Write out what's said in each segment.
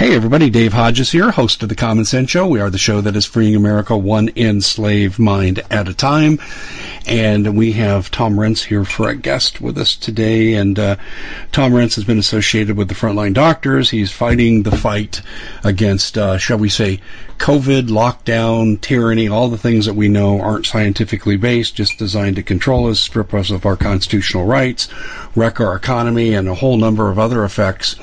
Hey everybody, Dave Hodges here, host of the Common Sense Show. We are the show that is freeing America one enslaved mind at a time. And we have Tom Renz here for a guest with us today. And uh, Tom Renz has been associated with the frontline doctors. He's fighting the fight against, uh, shall we say, COVID, lockdown, tyranny, all the things that we know aren't scientifically based, just designed to control us, strip us of our constitutional rights, wreck our economy, and a whole number of other effects.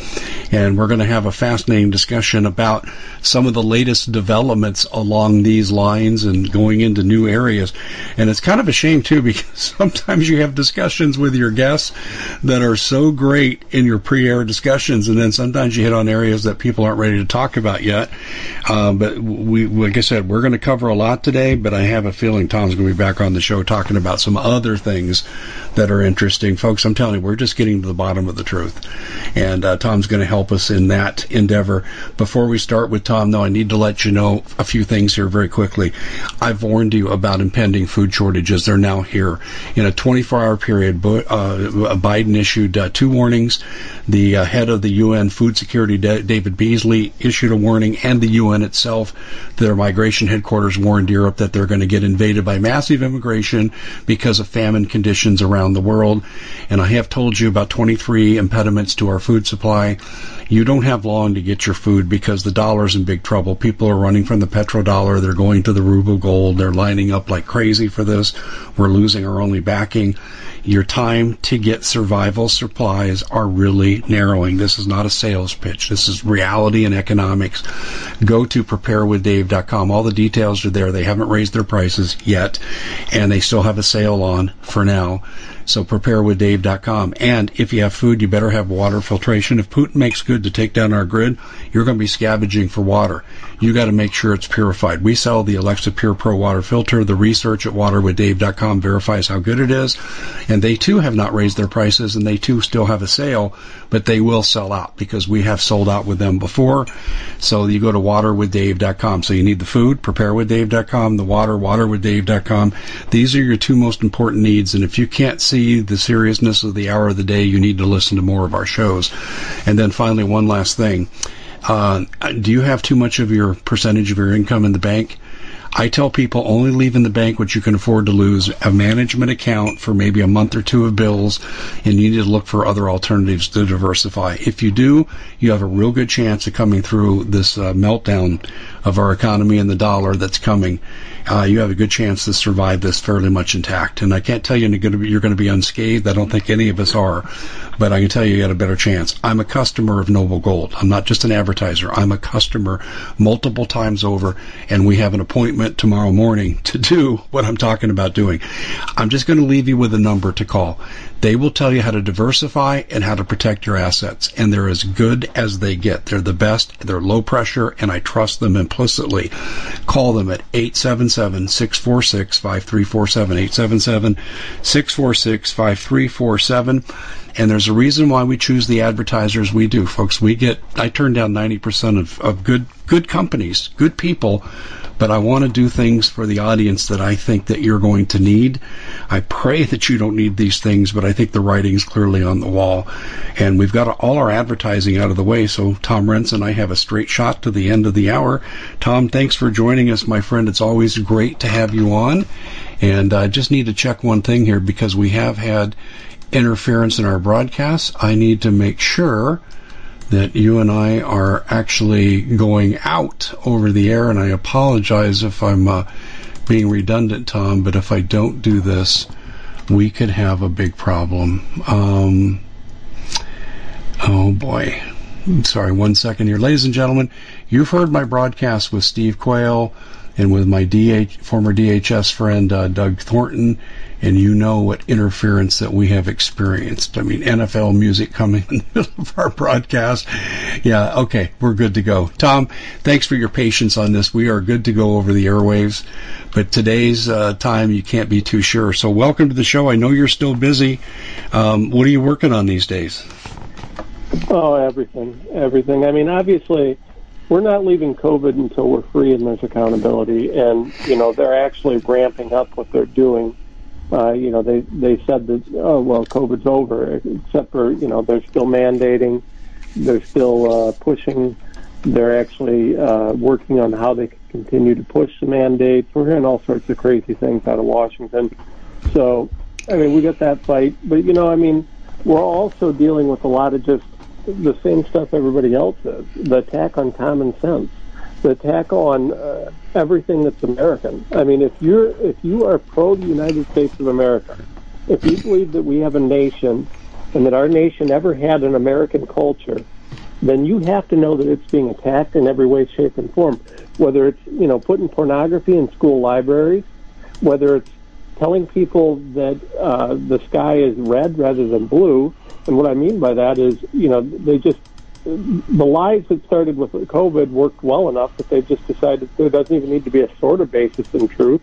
And we're going to have a fascinating discussion about some of the latest developments along these lines and going into new areas. And it's kind of a shame too because sometimes you have discussions with your guests that are so great in your pre-air discussions, and then sometimes you hit on areas that people aren't ready to talk about yet. Uh, but we, like I said, we're going to cover a lot today, but I have a feeling Tom's going to be back on the show talking about some other things that are interesting. Folks, I'm telling you, we're just getting to the bottom of the truth. And uh, Tom's going to help us in that endeavor. Before we start with Tom, though, I need to let you know a few things here very quickly. I've warned you about impending food shortages. They're now here. In a 24 hour period, uh, Biden issued uh, two warnings. The uh, head of the UN Food Security, David Beasley, issued a warning, and the UN itself their migration headquarters warned Europe that they're going to get invaded by massive immigration because of famine conditions around the world. And I have told you about 23 impediments to our food supply. You don't have long to get your food because the dollar's in big trouble. People are running from the petrodollar. They're going to the ruble gold. They're lining up like crazy for this. We're losing our only backing your time to get survival supplies are really narrowing. This is not a sales pitch. This is reality and economics. Go to preparewithdave.com. All the details are there. They haven't raised their prices yet, and they still have a sale on for now. So preparewithdave.com. And if you have food, you better have water filtration. If Putin makes good to take down our grid, you're going to be scavenging for water. You got to make sure it's purified. We sell the Alexa Pure Pro water filter. The research at waterwithdave.com verifies how good it is. And they too have not raised their prices and they too still have a sale, but they will sell out because we have sold out with them before. So you go to waterwithdave.com. So you need the food, preparewithdave.com, the water, waterwithdave.com. These are your two most important needs. And if you can't see the seriousness of the hour of the day, you need to listen to more of our shows. And then finally, one last thing. Uh, do you have too much of your percentage of your income in the bank? I tell people only leave in the bank what you can afford to lose, a management account for maybe a month or two of bills, and you need to look for other alternatives to diversify. If you do, you have a real good chance of coming through this uh, meltdown of our economy and the dollar that's coming uh, you have a good chance to survive this fairly much intact. And I can't tell you you're going to be, unscathed. I don't think any of us are, but I can tell you you got a better chance. I'm a customer of Noble Gold. I'm not just an advertiser. I'm a customer multiple times over, and we have an appointment tomorrow morning to do what I'm talking about doing. I'm just going to leave you with a number to call. They will tell you how to diversify and how to protect your assets, and they're as good as they get. They're the best. They're low pressure, and I trust them implicitly. Call them at 877-646-5347, 877-646-5347. And there's a reason why we choose the advertisers we do, folks. We get, I turn down 90% of, of good, good companies, good people but I want to do things for the audience that I think that you're going to need. I pray that you don't need these things, but I think the writing is clearly on the wall. And we've got all our advertising out of the way, so Tom Renz and I have a straight shot to the end of the hour. Tom, thanks for joining us, my friend. It's always great to have you on. And I just need to check one thing here because we have had interference in our broadcasts. I need to make sure that you and I are actually going out over the air, and I apologize if I'm uh, being redundant, Tom, but if I don't do this, we could have a big problem. Um, oh boy. Sorry, one second here. Ladies and gentlemen, you've heard my broadcast with Steve Quayle and with my DH, former DHS friend uh, Doug Thornton and you know what interference that we have experienced. I mean, NFL music coming in the middle of our broadcast. Yeah, okay, we're good to go. Tom, thanks for your patience on this. We are good to go over the airwaves, but today's uh, time you can't be too sure. So, welcome to the show. I know you're still busy. Um, what are you working on these days? Oh, everything, everything. I mean, obviously we're not leaving COVID until we're free and there's accountability. And, you know, they're actually ramping up what they're doing uh, you know, they they said that oh well, COVID's over, except for you know they're still mandating, they're still uh, pushing, they're actually uh, working on how they can continue to push the mandates. We're hearing all sorts of crazy things out of Washington. So, I mean, we got that fight, but you know, I mean, we're also dealing with a lot of just the same stuff everybody else is. The attack on common sense attack on uh, everything that's American. I mean, if you're if you are pro the United States of America, if you believe that we have a nation and that our nation ever had an American culture, then you have to know that it's being attacked in every way, shape, and form. Whether it's you know putting pornography in school libraries, whether it's telling people that uh, the sky is red rather than blue, and what I mean by that is you know they just the lies that started with COVID worked well enough that they've just decided there doesn't even need to be a sort of basis in truth.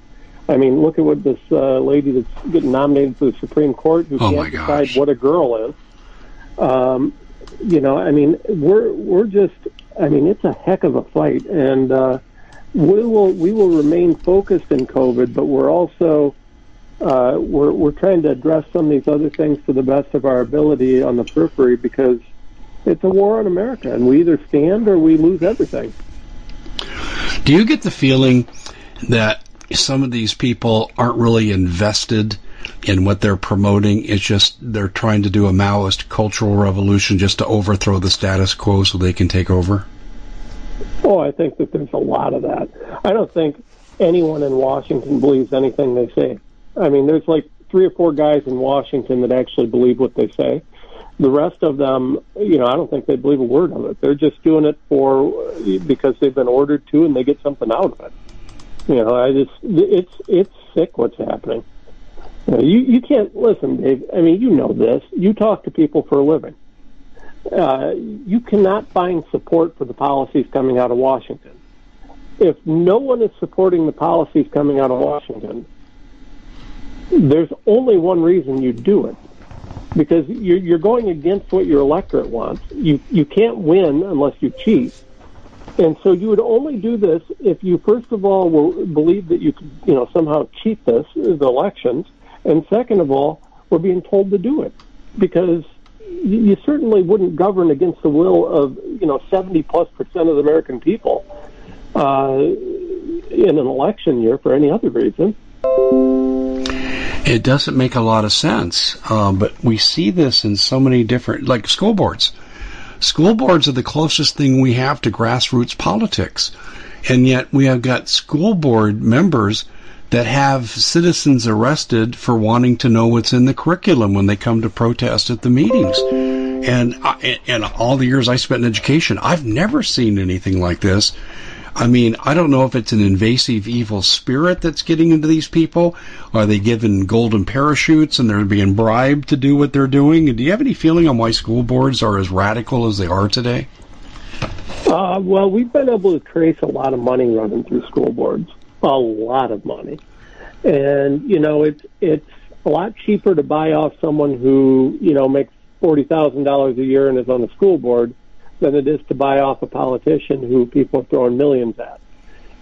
I mean, look at what this uh, lady that's getting nominated for the Supreme Court who oh can't decide what a girl is. Um, you know, I mean, we're we're just. I mean, it's a heck of a fight, and uh, we will we will remain focused in COVID, but we're also uh, we're we're trying to address some of these other things to the best of our ability on the periphery because it's a war on America, and we either stand or we lose everything. Do you get the feeling that some of these people aren't really invested in what they're promoting? It's just they're trying to do a Maoist cultural revolution just to overthrow the status quo so they can take over? Oh, I think that there's a lot of that. I don't think anyone in Washington believes anything they say. I mean, there's like three or four guys in Washington that actually believe what they say. The rest of them, you know, I don't think they believe a word of it. They're just doing it for because they've been ordered to, and they get something out of it. You know, I just it's it's sick what's happening. You, know, you you can't listen, Dave. I mean, you know this. You talk to people for a living. Uh, you cannot find support for the policies coming out of Washington. If no one is supporting the policies coming out of Washington, there's only one reason you do it, because you're, you're going against what your electorate wants. You you can't win unless you cheat, and so you would only do this if you first of all will believe that you could you know somehow cheat this the elections, and second of all, we're being told to do it because you, certainly wouldn't govern against the will of you know seventy plus percent of the American people uh, in an election year for any other reason. It doesn't make a lot of sense, um, but we see this in so many different, like school boards. School boards are the closest thing we have to grassroots politics, and yet we have got school board members that have citizens arrested for wanting to know what's in the curriculum when they come to protest at the meetings. And and all the years I spent in education, I've never seen anything like this. I mean, I don't know if it's an invasive evil spirit that's getting into these people. Are they given golden parachutes and they're being bribed to do what they're doing? do you have any feeling on why school boards are as radical as they are today? Uh, well, we've been able to trace a lot of money running through school boards, a lot of money, and you know it's it's a lot cheaper to buy off someone who you know makes forty thousand dollars a year and is on the school board than it is to buy off a politician who people are throwing millions at.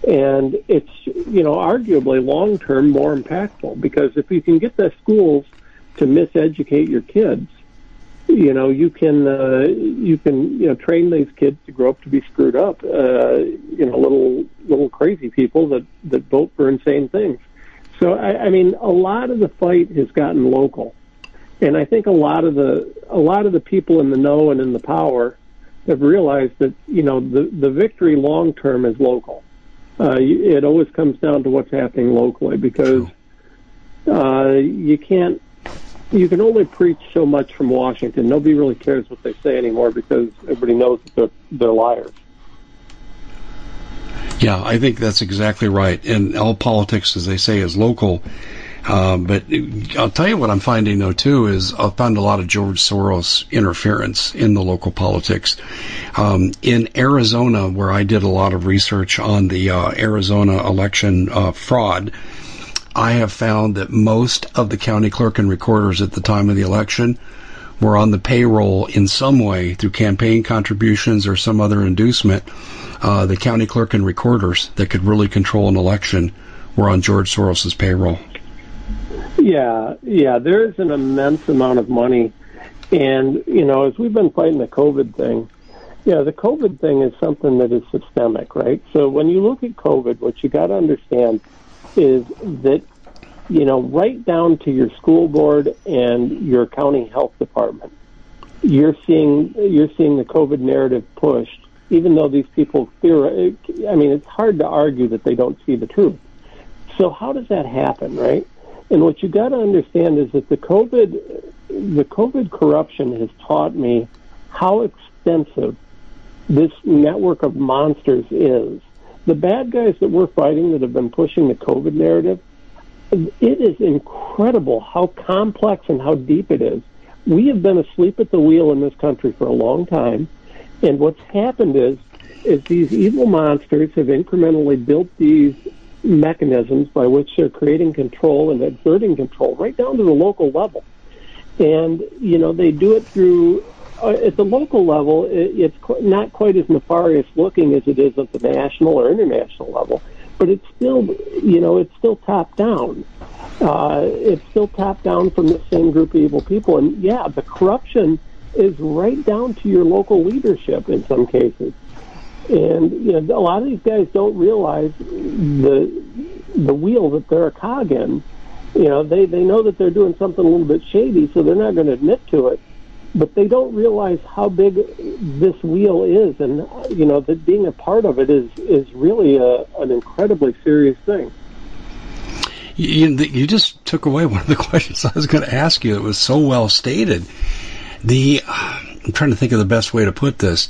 And it's, you know, arguably long term more impactful because if you can get the schools to miseducate your kids, you know, you can, uh, you can, you know, train these kids to grow up to be screwed up, uh, you know, little, little crazy people that, that vote for insane things. So, I, I mean, a lot of the fight has gotten local. And I think a lot of the, a lot of the people in the know and in the power have realized that you know the the victory long term is local. Uh, it always comes down to what's happening locally because uh, you can't you can only preach so much from Washington. Nobody really cares what they say anymore because everybody knows that they're, they're liars. Yeah, I think that's exactly right. And all politics, as they say, is local. Um, but I'll tell you what I'm finding though too is I've found a lot of George Soros interference in the local politics. Um, in Arizona, where I did a lot of research on the uh, Arizona election uh, fraud, I have found that most of the county clerk and recorders at the time of the election were on the payroll in some way through campaign contributions or some other inducement. Uh, the county clerk and recorders that could really control an election were on George Soros's payroll. Yeah, yeah, there is an immense amount of money. And, you know, as we've been fighting the COVID thing, yeah, the COVID thing is something that is systemic, right? So when you look at COVID, what you got to understand is that you know right down to your school board and your county health department you're seeing you're seeing the covid narrative pushed even though these people fear i mean it's hard to argue that they don't see the truth so how does that happen right and what you got to understand is that the covid the covid corruption has taught me how extensive this network of monsters is the bad guys that we're fighting that have been pushing the COVID narrative, it is incredible how complex and how deep it is. We have been asleep at the wheel in this country for a long time, and what's happened is is these evil monsters have incrementally built these mechanisms by which they're creating control and exerting control right down to the local level. And you know they do it through uh, at the local level, it, it's qu- not quite as nefarious looking as it is at the national or international level, but it's still, you know, it's still top down. Uh, it's still top down from the same group of evil people, and yeah, the corruption is right down to your local leadership in some cases. And you know, a lot of these guys don't realize the the wheel that they're a cog in. You know, they they know that they're doing something a little bit shady, so they're not going to admit to it but they don't realize how big this wheel is, and you know that being a part of it is is really a, an incredibly serious thing. You, you just took away one of the questions I was going to ask you. It was so well stated. The I'm trying to think of the best way to put this.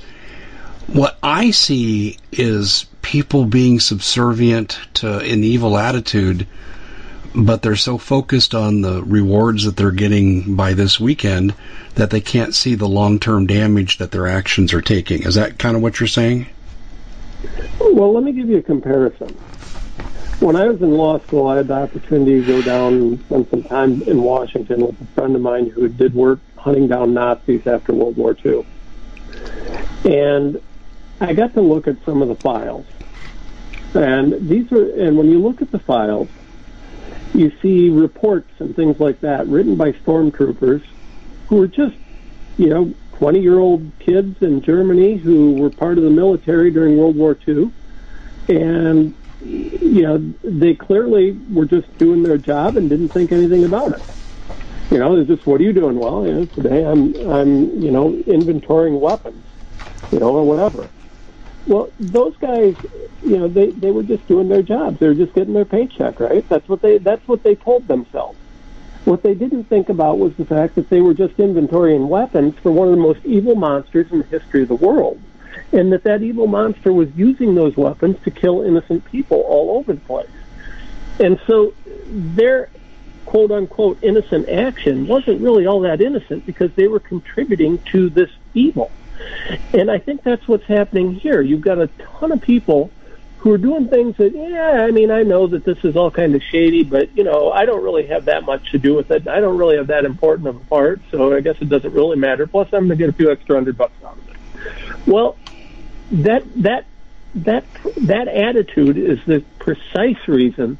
What I see is people being subservient to an evil attitude but they're so focused on the rewards that they're getting by this weekend that they can't see the long term damage that their actions are taking. Is that kind of what you're saying? Well, let me give you a comparison. When I was in law school, I had the opportunity to go down and spend some time in Washington with a friend of mine who did work hunting down Nazis after World War II. And I got to look at some of the files. And these are, and when you look at the files, you see reports and things like that written by stormtroopers who are just, you know, 20 year old kids in Germany who were part of the military during World War II. And, you know, they clearly were just doing their job and didn't think anything about it. You know, it's just, what are you doing? Well, you know, today I'm, I'm, you know, inventorying weapons, you know, or whatever. Well, those guys, you know, they they were just doing their jobs. They were just getting their paycheck, right? That's what they that's what they told themselves. What they didn't think about was the fact that they were just inventorying weapons for one of the most evil monsters in the history of the world, and that that evil monster was using those weapons to kill innocent people all over the place. And so their quote unquote innocent action wasn't really all that innocent because they were contributing to this evil. And I think that's what's happening here. You've got a ton of people who are doing things that, yeah, I mean, I know that this is all kind of shady, but, you know, I don't really have that much to do with it. I don't really have that important of a part, so I guess it doesn't really matter. Plus, I'm going to get a few extra hundred bucks out of it. Well, that, that, that, that attitude is the precise reason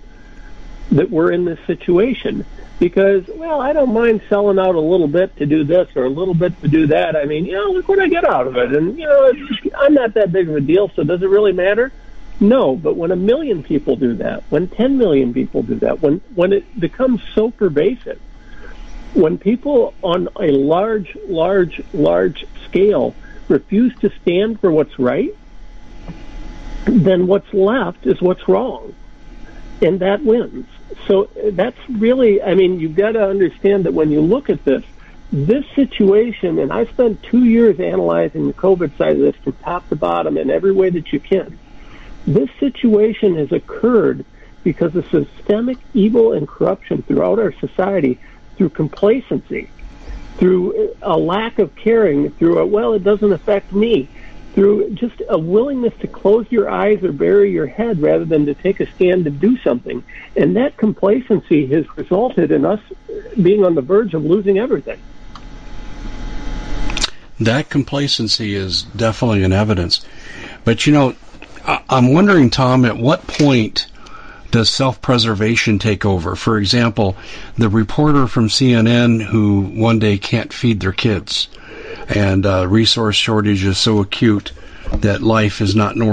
that we're in this situation because well i don't mind selling out a little bit to do this or a little bit to do that. I mean you know look what i get out of it. And you know i'm not that big of a deal so does it really matter? No but when a million people do that when 10 million people do that when when it becomes so pervasive when people on a large large large scale refuse to stand for what's right, then what's left is what's wrong. And that wins. So that's really, I mean, you've got to understand that when you look at this, this situation, and I spent two years analyzing the COVID side of this from top to bottom in every way that you can. This situation has occurred because of systemic evil and corruption throughout our society through complacency, through a lack of caring, through a, well, it doesn't affect me, through just a willingness to close your eyes or bury your head rather than to take a stand and do something. And that complacency has resulted in us being on the verge of losing everything. That complacency is definitely an evidence. But you know, I'm wondering, Tom, at what point does self-preservation take over? For example, the reporter from CNN who one day can't feed their kids, and uh, resource shortage is so acute that life is not normal.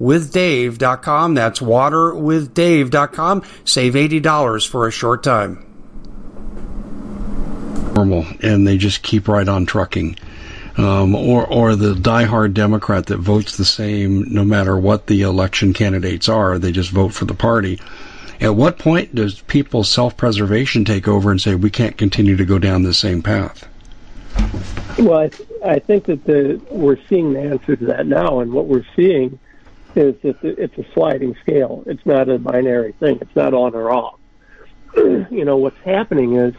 waterwithdave.com. That's waterwithdave.com. Save $80 for a short time. Normal, and they just keep right on trucking. Um, or, or the diehard Democrat that votes the same no matter what the election candidates are, they just vote for the party. At what point does people's self preservation take over and say, we can't continue to go down the same path? Well, I, th- I think that the, we're seeing the answer to that now, and what we're seeing is that it's a sliding scale. It's not a binary thing. It's not on or off. you know, what's happening is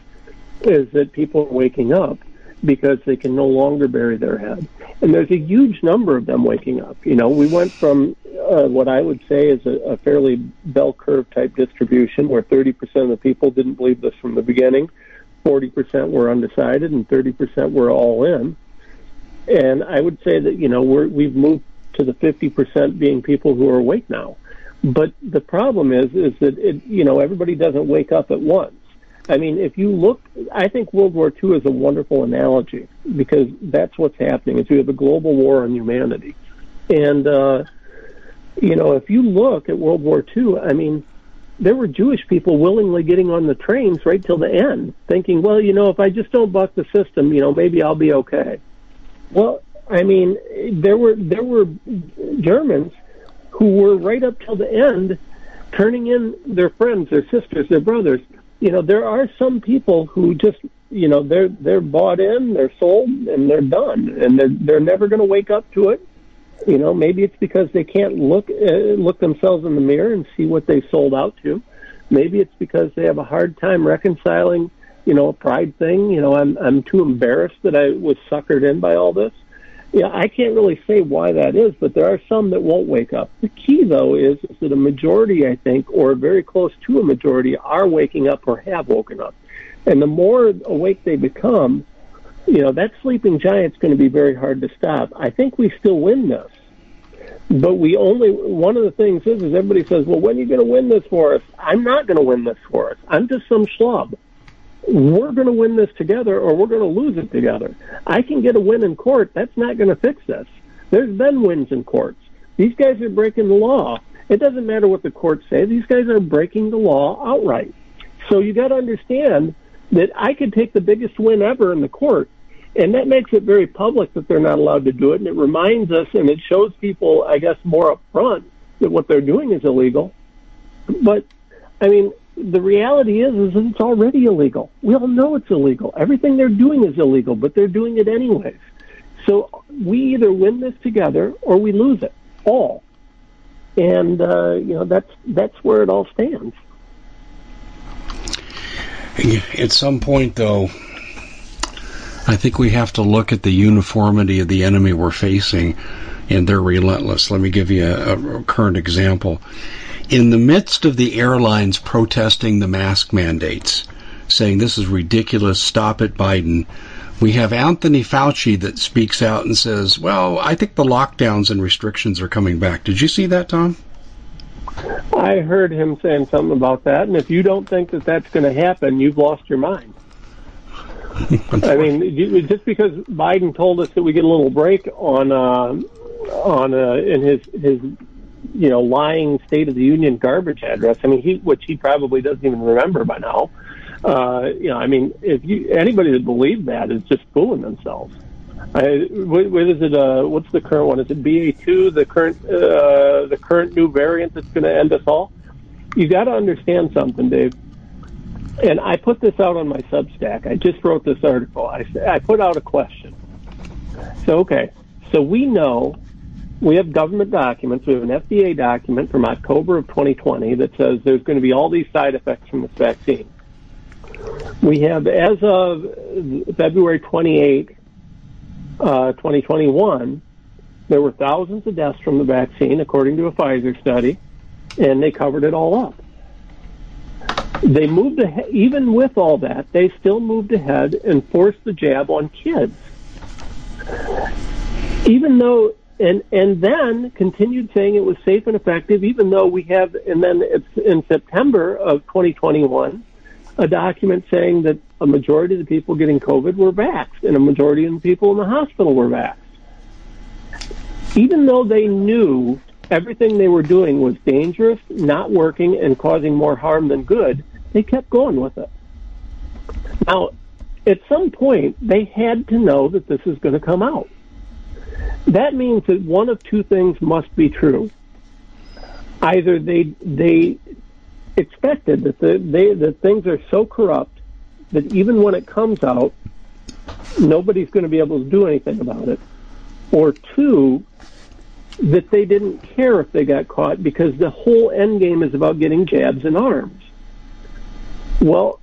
is that people are waking up because they can no longer bury their head. And there's a huge number of them waking up. You know, we went from uh, what I would say is a, a fairly bell curve type distribution where 30% of the people didn't believe this from the beginning, 40% were undecided, and 30% were all in. And I would say that, you know, we're, we've moved to the 50% being people who are awake now. But the problem is, is that it, you know, everybody doesn't wake up at once. I mean, if you look, I think World War II is a wonderful analogy because that's what's happening. Is we have a global war on humanity, and uh, you know, if you look at World War II, I mean, there were Jewish people willingly getting on the trains right till the end, thinking, well, you know, if I just don't buck the system, you know, maybe I'll be okay. Well, I mean, there were there were Germans who were right up till the end turning in their friends, their sisters, their brothers. You know, there are some people who just you know they're they're bought in, they're sold, and they're done, and they're they're never going to wake up to it. You know, maybe it's because they can't look uh, look themselves in the mirror and see what they sold out to. Maybe it's because they have a hard time reconciling, you know, a pride thing. You know, I'm I'm too embarrassed that I was suckered in by all this. Yeah, I can't really say why that is, but there are some that won't wake up. The key, though, is, is that a majority, I think, or very close to a majority, are waking up or have woken up. And the more awake they become, you know, that sleeping giant's going to be very hard to stop. I think we still win this. But we only, one of the things is, is everybody says, well, when are you going to win this for us? I'm not going to win this for us. I'm just some schlub. We're going to win this together or we're going to lose it together. I can get a win in court. That's not going to fix this. There's been wins in courts. These guys are breaking the law. It doesn't matter what the courts say. These guys are breaking the law outright. So you got to understand that I could take the biggest win ever in the court, and that makes it very public that they're not allowed to do it, and it reminds us and it shows people, I guess, more up front that what they're doing is illegal. But I mean, the reality is, is that it's already illegal. We all know it's illegal. Everything they're doing is illegal, but they're doing it anyways. So we either win this together or we lose it all. And uh, you know that's that's where it all stands. At some point, though, I think we have to look at the uniformity of the enemy we're facing, and they're relentless. Let me give you a, a current example. In the midst of the airlines protesting the mask mandates, saying this is ridiculous, stop it, Biden, we have Anthony Fauci that speaks out and says, well, I think the lockdowns and restrictions are coming back. Did you see that, Tom? I heard him saying something about that, and if you don't think that that's going to happen, you've lost your mind. I mean, just because Biden told us that we get a little break on uh, on uh, in his his you know lying State of the Union garbage address. I mean, he which he probably doesn't even remember by now. Uh, you know, I mean, if you anybody that believes that is just fooling themselves. I, what, what is it? Uh, what's the current one? Is it BA two? The current uh, the current new variant that's going to end us all. You got to understand something, Dave. And I put this out on my Substack. I just wrote this article. I I put out a question. So okay, so we know we have government documents. We have an FDA document from October of 2020 that says there's going to be all these side effects from this vaccine. We have, as of February 28, uh, 2021, there were thousands of deaths from the vaccine, according to a Pfizer study, and they covered it all up. They moved ahead, even with all that, they still moved ahead and forced the jab on kids. Even though, and, and then continued saying it was safe and effective, even though we have, and then in September of 2021, a document saying that a majority of the people getting COVID were vaxxed, and a majority of the people in the hospital were vaxxed. Even though they knew everything they were doing was dangerous, not working, and causing more harm than good, they kept going with it. Now, at some point, they had to know that this is going to come out. That means that one of two things must be true. Either they they expected that the, they, that things are so corrupt that even when it comes out, nobody's going to be able to do anything about it. Or two, that they didn't care if they got caught because the whole end game is about getting jabs and arms. Well,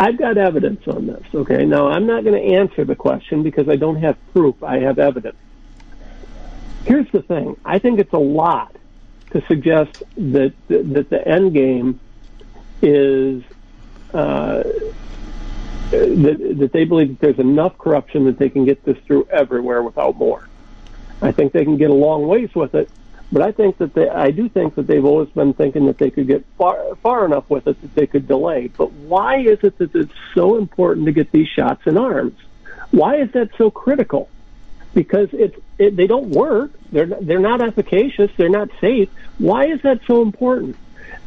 I've got evidence on this. Okay, now I'm not going to answer the question because I don't have proof. I have evidence. Here's the thing: I think it's a lot to suggest that that the end game is uh, that, that they believe that there's enough corruption that they can get this through everywhere without more. I think they can get a long ways with it, but I think that they, I do think that they've always been thinking that they could get far far enough with it that they could delay. But why is it that it's so important to get these shots in arms? Why is that so critical? Because it's it, they don't work. They're they're not efficacious. They're not safe. Why is that so important?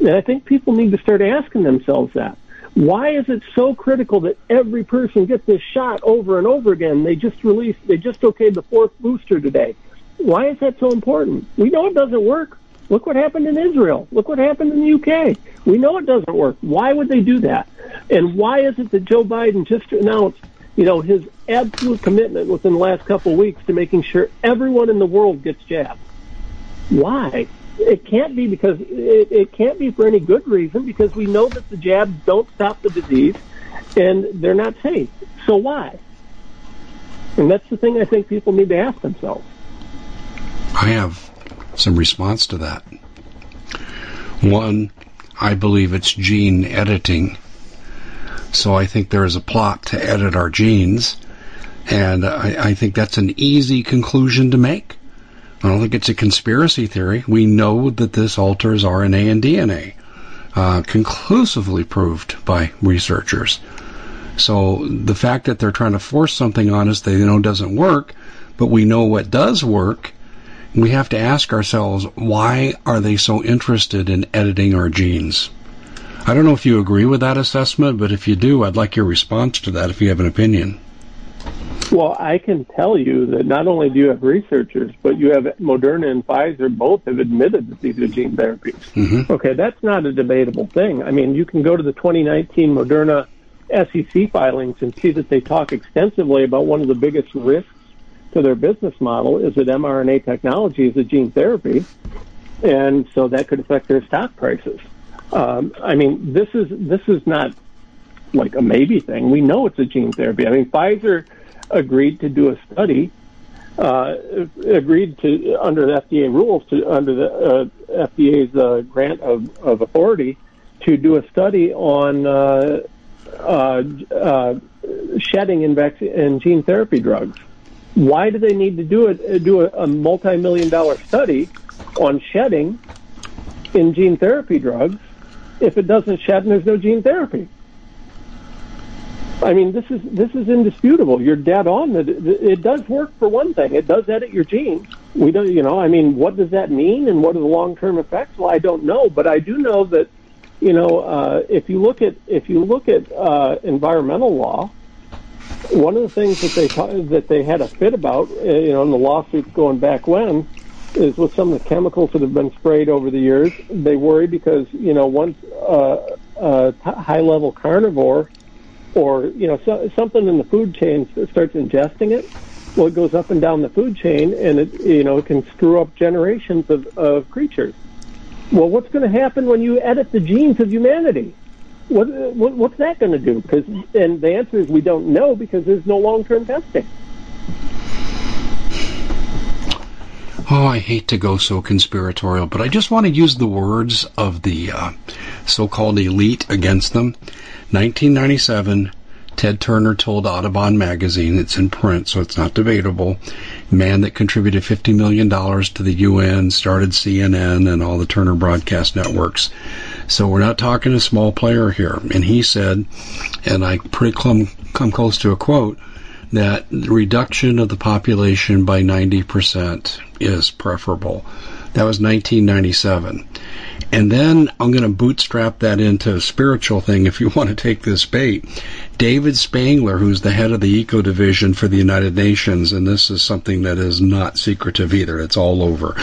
And I think people need to start asking themselves that. Why is it so critical that every person get this shot over and over again? They just released, they just okayed the fourth booster today. Why is that so important? We know it doesn't work. Look what happened in Israel. Look what happened in the UK. We know it doesn't work. Why would they do that? And why is it that Joe Biden just announced, you know, his absolute commitment within the last couple of weeks to making sure everyone in the world gets jabbed? Why? It can't be because it, it can't be for any good reason because we know that the jabs don't stop the disease and they're not safe. So why? And that's the thing I think people need to ask themselves. I have some response to that. One, I believe it's gene editing. So I think there is a plot to edit our genes. And I, I think that's an easy conclusion to make. I don't think it's a conspiracy theory. We know that this alters RNA and DNA, uh, conclusively proved by researchers. So the fact that they're trying to force something on us they know doesn't work, but we know what does work, we have to ask ourselves why are they so interested in editing our genes? I don't know if you agree with that assessment, but if you do, I'd like your response to that if you have an opinion. Well, I can tell you that not only do you have researchers, but you have Moderna and Pfizer both have admitted that these are gene therapies. Mm-hmm. Okay, that's not a debatable thing. I mean, you can go to the 2019 Moderna SEC filings and see that they talk extensively about one of the biggest risks to their business model is that mRNA technology is a gene therapy, and so that could affect their stock prices. Um, I mean, this is this is not like a maybe thing. We know it's a gene therapy. I mean, Pfizer agreed to do a study, uh, agreed to under the FDA rules to under the uh, FDA's uh, grant of, of authority to do a study on uh, uh, uh, shedding in, vac- in gene therapy drugs. Why do they need to do it? Do a, a multi-million dollar study on shedding in gene therapy drugs if it doesn't shed and there's no gene therapy? I mean, this is this is indisputable. You're dead on. It does work for one thing. It does edit your genes. We don't, you know. I mean, what does that mean, and what are the long term effects? Well, I don't know, but I do know that, you know, uh, if you look at if you look at uh, environmental law, one of the things that they that they had a fit about, uh, you know, in the lawsuits going back when, is with some of the chemicals that have been sprayed over the years. They worry because you know once uh, a high level carnivore or you know so, something in the food chain starts ingesting it, well, it goes up and down the food chain, and it you know it can screw up generations of, of creatures. Well, what's going to happen when you edit the genes of humanity? What, what what's that going to do? Because and the answer is we don't know because there's no long term testing. Oh, I hate to go so conspiratorial, but I just want to use the words of the uh, so-called elite against them. 1997, Ted Turner told Audubon magazine, it's in print, so it's not debatable, man that contributed $50 million to the UN, started CNN and all the Turner broadcast networks. So we're not talking a small player here. And he said, and I pretty come, come close to a quote, that reduction of the population by 90% is preferable. That was 1997. And then I'm going to bootstrap that into a spiritual thing if you want to take this bait. David Spangler, who's the head of the Eco Division for the United Nations, and this is something that is not secretive either, it's all over.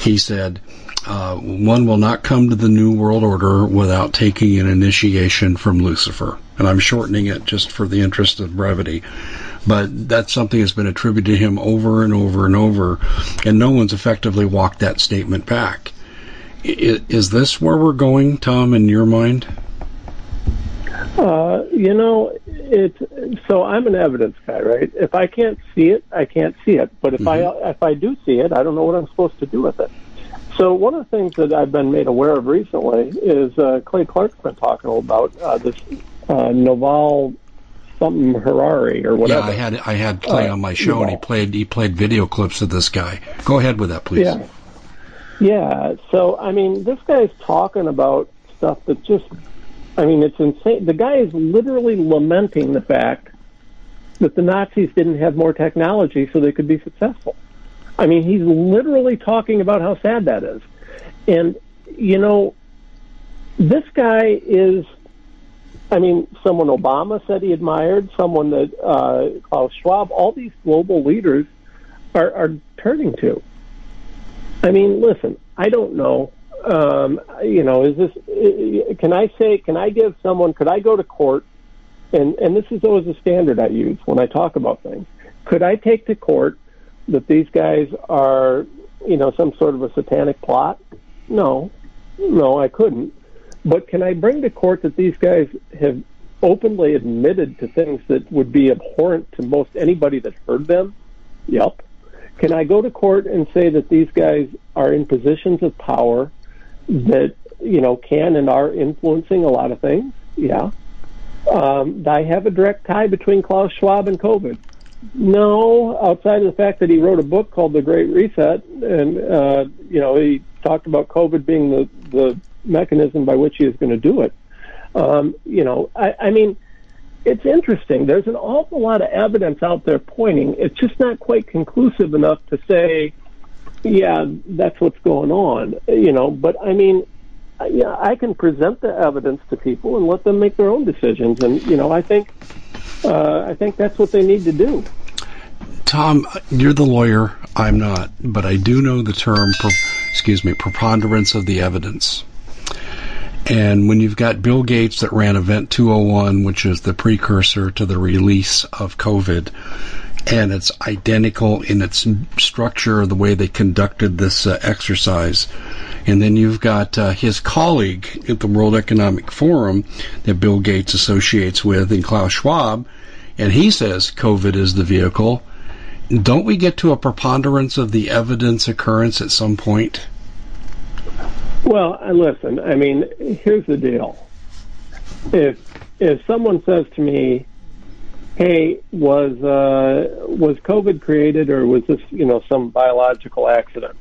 He said, uh, one will not come to the New World Order without taking an initiation from Lucifer. And I'm shortening it just for the interest of brevity. But that's something that's been attributed to him over and over and over, and no one's effectively walked that statement back. Is this where we're going, Tom, in your mind? Uh, you know, it's so I'm an evidence guy, right? If I can't see it, I can't see it. But if mm-hmm. I if I do see it, I don't know what I'm supposed to do with it. So one of the things that I've been made aware of recently is uh, Clay Clark's been talking about uh, this uh, Noval something Harari or whatever. Yeah, I had I had Clay uh, on my show, and he played he played video clips of this guy. Go ahead with that, please. Yeah. Yeah, so I mean, this guy's talking about stuff that just, I mean, it's insane. The guy is literally lamenting the fact that the Nazis didn't have more technology so they could be successful. I mean, he's literally talking about how sad that is. And, you know, this guy is I mean, someone Obama said he admired, someone that uh, Klaus Schwab, all these global leaders are, are turning to. I mean, listen, I don't know. Um, you know, is this? Can I say? Can I give someone? Could I go to court? And and this is always a standard I use when I talk about things. Could I take to court that these guys are, you know, some sort of a satanic plot? No, no, I couldn't. But can I bring to court that these guys have openly admitted to things that would be abhorrent to most anybody that heard them? Yep. Can I go to court and say that these guys are in positions of power that, you know, can and are influencing a lot of things? Yeah. Um, I have a direct tie between Klaus Schwab and COVID. No, outside of the fact that he wrote a book called The Great Reset, and uh, you know he talked about COVID being the the mechanism by which he is going to do it. Um, you know, I, I mean, it's interesting. There's an awful lot of evidence out there pointing. It's just not quite conclusive enough to say, yeah, that's what's going on. You know, but I mean, yeah, I can present the evidence to people and let them make their own decisions. And you know, I think, uh, I think that's what they need to do. Tom, you're the lawyer. I'm not, but I do know the term. excuse me, preponderance of the evidence. And when you've got Bill Gates that ran Event 201, which is the precursor to the release of COVID, and it's identical in its structure, the way they conducted this uh, exercise. And then you've got uh, his colleague at the World Economic Forum that Bill Gates associates with, and Klaus Schwab, and he says COVID is the vehicle. Don't we get to a preponderance of the evidence occurrence at some point? Well, listen. I mean, here's the deal. If if someone says to me, "Hey, was uh, was COVID created, or was this you know some biological accident?"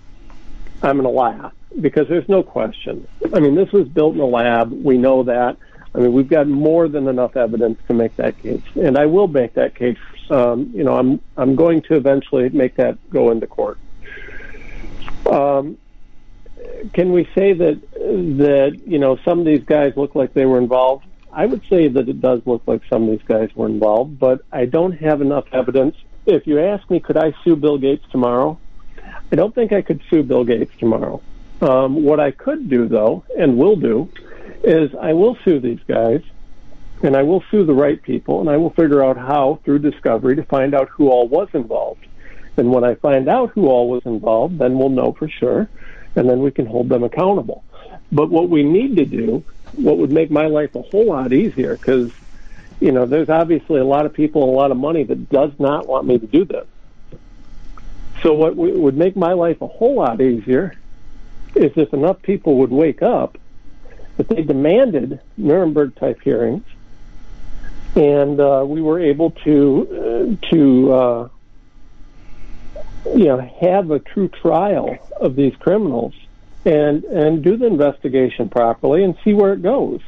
I'm going to laugh because there's no question. I mean, this was built in a lab. We know that. I mean, we've got more than enough evidence to make that case, and I will make that case. Um, you know, I'm I'm going to eventually make that go into court. Um, can we say that that you know some of these guys look like they were involved? I would say that it does look like some of these guys were involved, but I don't have enough evidence. If you ask me, could I sue Bill Gates tomorrow? I don't think I could sue Bill Gates tomorrow. Um, what I could do, though, and will do, is I will sue these guys, and I will sue the right people, and I will figure out how, through discovery, to find out who all was involved. And when I find out who all was involved, then we'll know for sure and then we can hold them accountable. But what we need to do, what would make my life a whole lot easier, because you know, there's obviously a lot of people and a lot of money that does not want me to do this. So what would make my life a whole lot easier is if enough people would wake up that they demanded Nuremberg type hearings, and uh, we were able to uh, to uh, you know, have a true trial of these criminals and and do the investigation properly and see where it goes.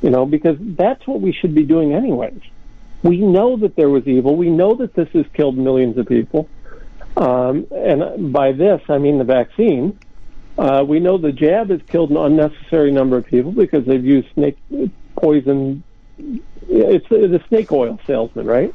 You know, because that's what we should be doing anyways. We know that there was evil. We know that this has killed millions of people. Um, and by this, I mean the vaccine. Uh, we know the jab has killed an unnecessary number of people because they've used snake poison. It's the snake oil salesman, right?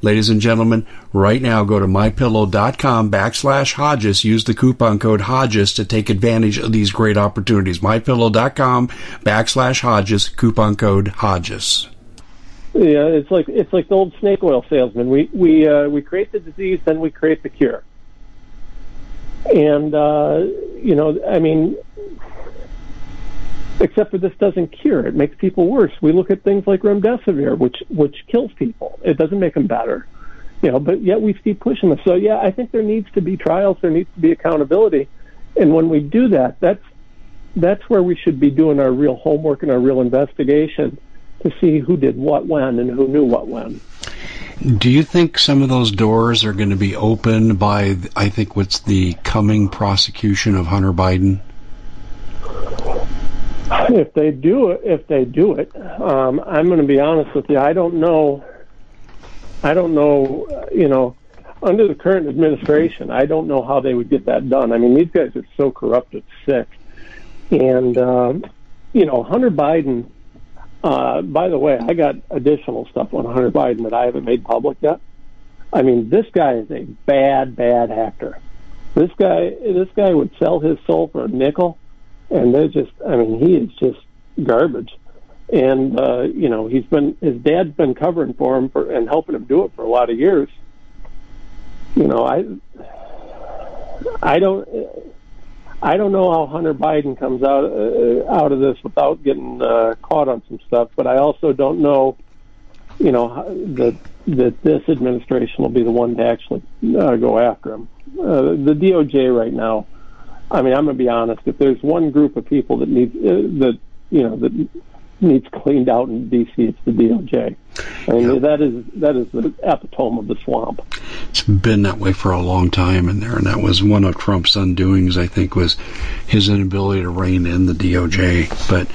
Ladies and gentlemen, right now go to mypillow.com backslash Hodges. Use the coupon code Hodges to take advantage of these great opportunities. Mypillow.com backslash Hodges, coupon code Hodges. Yeah, it's like it's like the old snake oil salesman. We we uh, we create the disease, then we create the cure. And uh, you know, I mean, except for this doesn't cure; it makes people worse. We look at things like remdesivir, which which kills people. It doesn't make them better, you know. But yet we keep pushing them. So yeah, I think there needs to be trials. There needs to be accountability, and when we do that, that's that's where we should be doing our real homework and our real investigation to see who did what when and who knew what when. Do you think some of those doors are going to be opened by, I think, what's the coming prosecution of Hunter Biden? If they do it, if they do it, um, I'm going to be honest with you. I don't know. I don't know. You know, under the current administration, I don't know how they would get that done. I mean, these guys are so corrupt, it's sick. And um, you know, Hunter Biden. Uh, by the way, I got additional stuff on Hunter Biden that I haven't made public yet. I mean, this guy is a bad, bad actor. This guy, this guy would sell his soul for a nickel, and they're just. I mean, he is just garbage. And uh, you know, he's been his dad's been covering for him for and helping him do it for a lot of years. You know, I, I don't. I don't know how Hunter Biden comes out uh, out of this without getting uh, caught on some stuff, but I also don't know, you know, that that this administration will be the one to actually uh, go after him. Uh, the DOJ right now. I mean, I'm going to be honest. If there's one group of people that needs uh, that you know that needs cleaned out in D.C., it's the DOJ. I mean, yeah. that is that is the epitome of the swamp. It's been that way for a long time in there, and that was one of Trump's undoings. I think was his inability to rein in the DOJ. But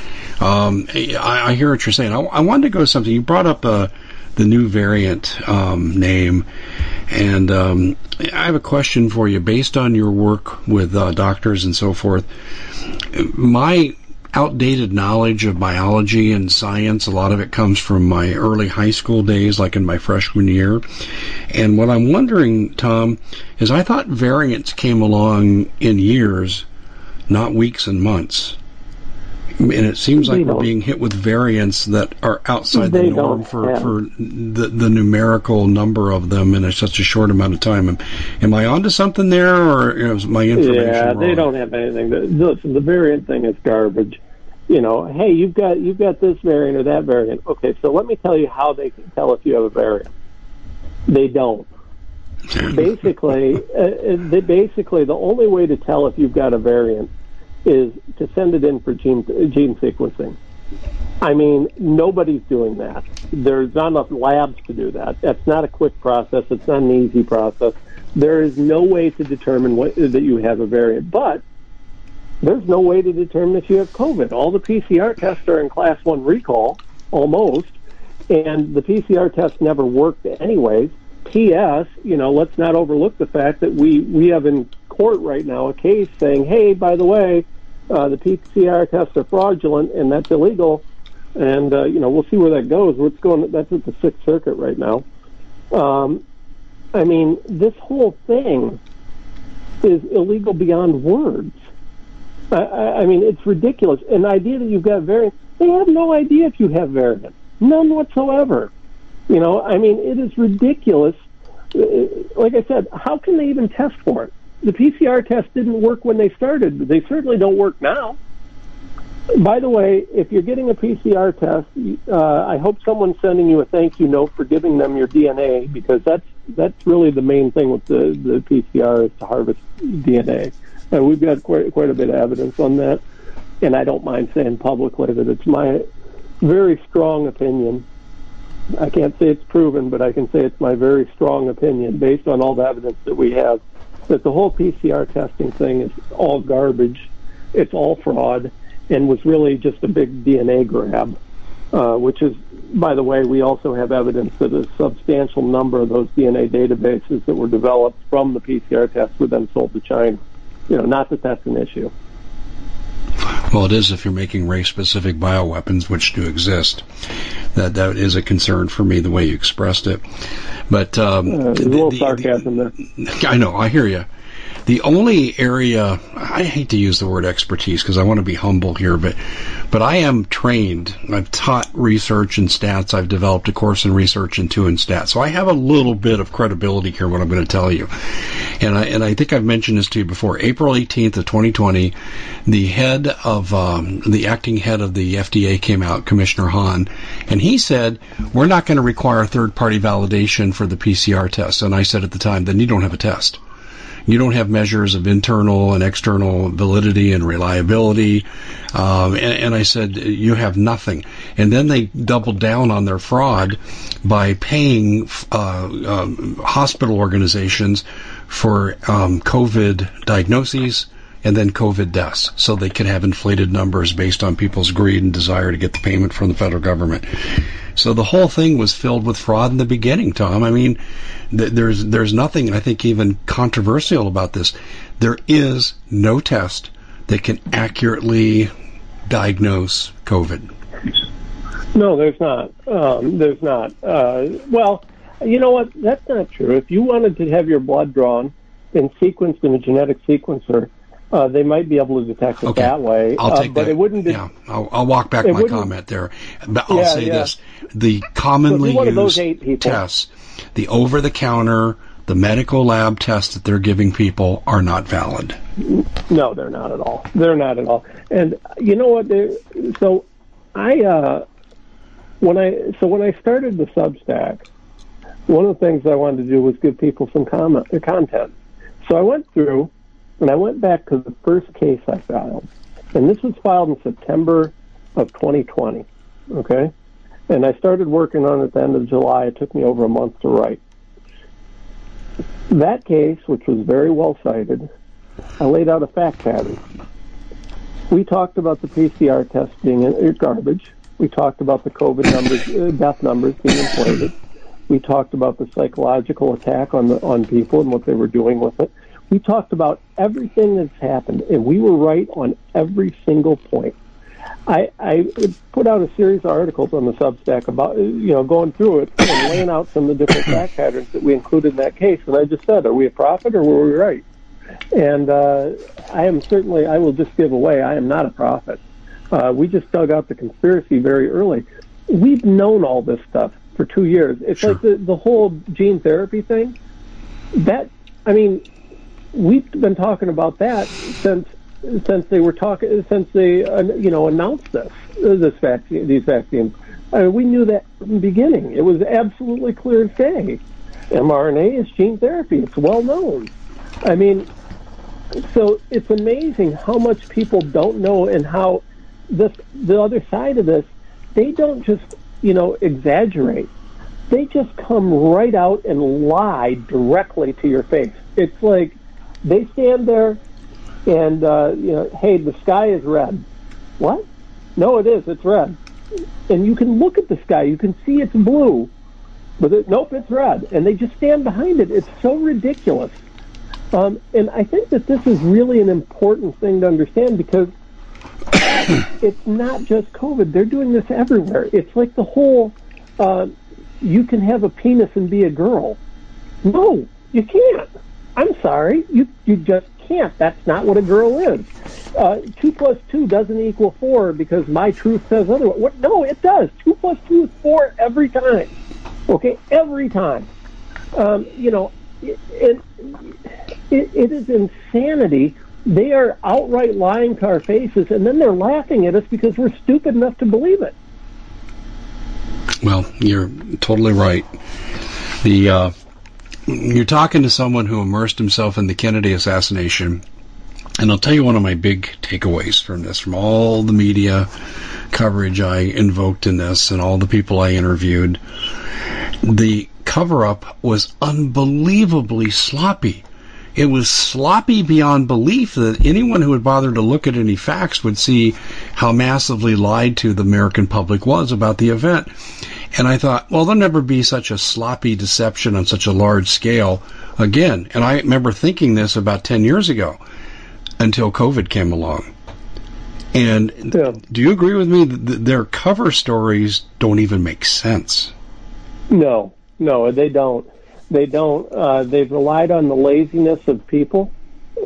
um, I, I, hear what you're saying. I, I, wanted to go to something. You brought up uh, the new variant um, name, and um, I have a question for you based on your work with uh, doctors and so forth. My outdated knowledge of biology and science. A lot of it comes from my early high school days, like in my freshman year. And what I'm wondering, Tom, is I thought variants came along in years, not weeks and months. And it seems like we're being hit with variants that are outside the norm for, for the, the numerical number of them in a, such a short amount of time. Am, am I onto something there, or is my information Yeah, wrong? they don't have anything. To, listen, the variant thing is garbage you know, hey, you've got you've got this variant or that variant. Okay, so let me tell you how they can tell if you have a variant. They don't. basically, uh, uh, they basically the only way to tell if you've got a variant is to send it in for gene gene sequencing. I mean, nobody's doing that. There's not enough labs to do that. That's not a quick process. It's not an easy process. There is no way to determine what, that you have a variant. But there's no way to determine if you have COVID. All the PCR tests are in class one recall, almost, and the PCR test never worked anyways. P.S. You know, let's not overlook the fact that we we have in court right now a case saying, hey, by the way, uh, the PCR tests are fraudulent and that's illegal. And uh, you know, we'll see where that goes. What's going? That's at the Sixth Circuit right now. Um, I mean, this whole thing is illegal beyond words. I, I mean, it's ridiculous. An idea that you've got variants, they have no idea if you have variants. None whatsoever. You know, I mean, it is ridiculous. Uh, like I said, how can they even test for it? The PCR test didn't work when they started. They certainly don't work now. By the way, if you're getting a PCR test, uh, I hope someone's sending you a thank you note for giving them your DNA because that's that's really the main thing with the the PCR is to harvest DNA. And we've got quite, quite a bit of evidence on that. And I don't mind saying publicly that it's my very strong opinion. I can't say it's proven, but I can say it's my very strong opinion based on all the evidence that we have that the whole PCR testing thing is all garbage. It's all fraud and was really just a big DNA grab, uh, which is, by the way, we also have evidence that a substantial number of those DNA databases that were developed from the PCR tests were then sold to China you know, not that that's an issue. Well, it is if you're making race-specific bioweapons, which do exist. That that is a concern for me, the way you expressed it. But um, uh, a little the, sarcasm the, there. I know, I hear you. The only area I hate to use the word expertise because I want to be humble here, but but I am trained. I've taught research and stats. I've developed a course in research and two in stats, so I have a little bit of credibility here. What I'm going to tell you, and I and I think I've mentioned this to you before. April 18th of 2020, the head of um, the acting head of the FDA came out, Commissioner Hahn, and he said we're not going to require third party validation for the PCR test. And I said at the time, then you don't have a test you don't have measures of internal and external validity and reliability. Um, and, and, I said, you have nothing. And then they doubled down on their fraud by paying uh, um, hospital organizations for um, COVID diagnoses and then COVID deaths, so they could have inflated numbers based on people's greed and desire to get the payment from the federal government. So the whole thing was filled with fraud in the beginning, Tom. I mean, th- there's there's nothing I think even controversial about this. There is no test that can accurately diagnose COVID. No, there's not. Um, there's not. Uh, well, you know what? That's not true. If you wanted to have your blood drawn and sequenced in a genetic sequencer, uh, they might be able to detect it Okay. that way. I'll uh, take but that. it wouldn't be. yeah, I'll, I'll walk back my comment there. But I'll Yeah, say yeah. this: the commonly So if one of those used eight tests, the over-the-counter, the medical lab tests that they're giving people are not valid. No, they're not at all. They're not at all. And you know what? So I uh, when I so when I started the Substack, one of the things I wanted to do was give people some comment, uh, content. So I went through and I went back to the first case I filed, and this was filed in September of 2020. Okay, and I started working on it at the end of July. It took me over a month to write. That case, which was very well cited, I laid out a fact pattern. We talked about the PCR test being uh, garbage. We talked about the COVID numbers, uh, death numbers being inflated. We talked about the psychological attack on the on people and what they were doing with it. We talked about everything that's happened, and we were right on every single point. I, I put out a series of articles on the Substack about, you know, going through it and laying out some of the different fact patterns that we included in that case. And I just said, are we a prophet or were we right? And uh, I am certainly, I will just give away, I am not a prophet. Uh, we just dug out the conspiracy very early. We've known all this stuff for two years. It's Sure. like the, the whole gene therapy thing. That, I mean, we've been talking about that since since they were talking since they uh, you know announced this this vaccine these vaccines. Uh, we knew that from the beginning. It was absolutely clear as day. mRNA is gene therapy. It's well known. I mean, so it's amazing how much people don't know and how this the other side of this they don't just you know exaggerate they just come right out and lie directly to your face it's like they stand there and uh, you know hey the sky is red. What? No it is. It's red. And you can look at the sky. You can see it's blue. But it, nope it's red. And they just stand behind it. It's so ridiculous. Um, and I think that this is really an important thing to understand because it's not just COVID. They're doing this everywhere. It's like the whole uh, you can have a penis and be a girl. No, you can't. I'm sorry. You you just can't. That's not what a girl is. Uh, two plus two doesn't equal four because my truth says otherwise. What? No, it does. Two plus two is four every time. Okay, every time. Um, you know, it, it, it, is insanity. They are outright lying to our faces, and then they're laughing at us because we're stupid enough to believe it. Well, you're totally right. The uh, you're talking to someone who immersed himself in the Kennedy assassination, and I'll tell you one of my big takeaways from this, from all the media coverage I invoked in this, and all the people I interviewed. The cover up was unbelievably sloppy. It was sloppy beyond belief that anyone who would bother to look at any facts would see how massively lied to the American public was about the event. And I thought, well, there'll never be such a sloppy deception on such a large scale again. And I remember thinking this about 10 years ago until COVID came along. And Yeah. do you agree with me that their cover stories don't even make sense? No, no, they don't. They don't. Uh, they've relied on the laziness of people,